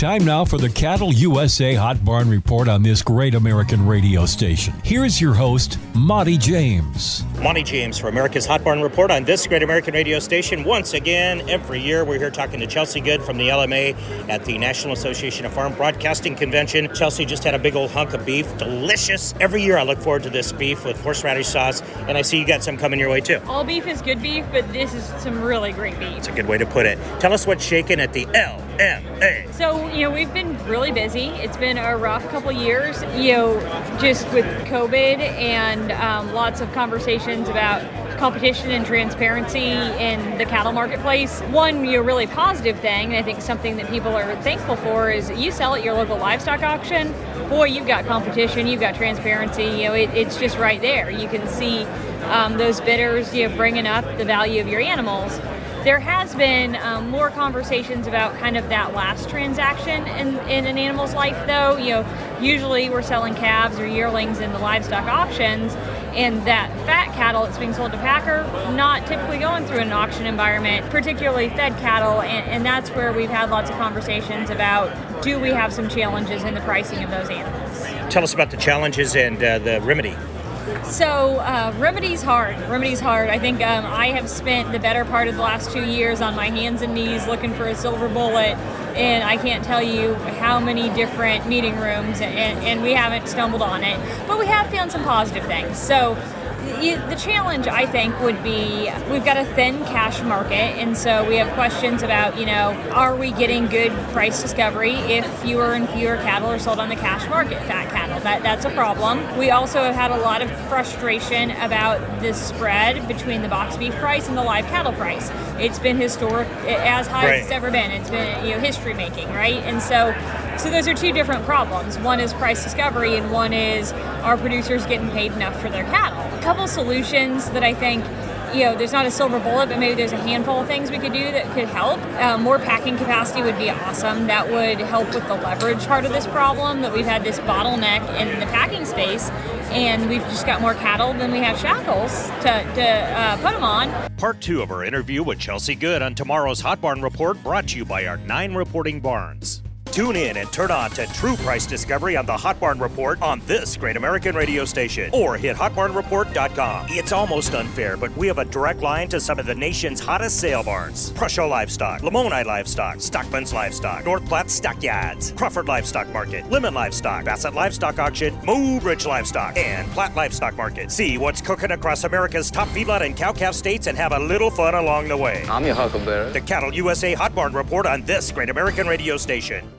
Time now for the Cattle USA Hot Barn Report on this great American radio station. Here's your host, Monty James. Monty James for America's Hot Barn Report on this great American radio station. Once again, every year we're here talking to Chelsea Good from the LMA at the National Association of Farm Broadcasting Convention. Chelsea just had a big old hunk of beef, delicious. Every year I look forward to this beef with horseradish sauce, and I see you got some coming your way too. All beef is good beef, but this is some really great beef. It's a good way to put it. Tell us what's shaking at the LMA. So, you know, we've been really busy. It's been a rough couple years, you know, just with COVID and um, lots of conversations about competition and transparency in the cattle marketplace. One you know, really positive thing, and I think something that people are thankful for, is you sell at your local livestock auction. Boy, you've got competition, you've got transparency. You know, it, it's just right there. You can see um, those bidders, you know, bringing up the value of your animals. There has been um, more conversations about kind of that last transaction in, in an animal's life, though. You know, usually we're selling calves or yearlings in the livestock auctions, and that fat cattle that's being sold to packer not typically going through an auction environment particularly fed cattle and, and, that's where we've had lots of conversations about do we have some challenges in the pricing of those animals tell us about the challenges and uh, the remedy so uh, remedy's hard. Remedy's hard. I think um, I have spent the better part of the last two years on my hands and knees looking for a silver bullet, and I can't tell you how many different meeting rooms, and, and we haven't stumbled on it. But we have found some positive things. So the challenge I think would be we've got a thin cash market, and so we have questions about you know are we getting good price discovery if fewer and fewer cattle are sold on the cash market, fat cattle. That that's a problem. We also have had a lot of frustration about the spread between the box beef price and the live cattle price. It's been historic as high right. as it's ever been. It's been you know history making, right? And so so those are two different problems. One is price discovery, and one is are producers getting paid enough for their cattle. A couple solutions that I think you know, there's not a silver bullet, but maybe there's a handful of things we could do that could help. Uh, more packing capacity would be awesome. That would help with the leverage part of this problem that we've had this bottleneck in the packing space, and we've just got more cattle than we have shackles to, to uh, put them on. Part two of our interview with Chelsea Good on tomorrow's Hot Barn Report brought to you by our nine reporting barns. Tune in and turn on to True Price Discovery on the Hot Barn Report on this great American radio station or hit hotbarnreport.com. It's almost unfair, but we have a direct line to some of the nation's hottest sale barns Prussia Livestock, Lamoni Livestock, Stockman's Livestock, North Platte Stockyards, Crawford Livestock Market, Lemmon Livestock, Bassett Livestock Auction, Mobridge Livestock, and Platte Livestock Market. See what's cooking across America's top feedlot and cow calf states and have a little fun along the way. I'm your huckleberry. The Cattle USA Hot Barn Report on this great American radio station.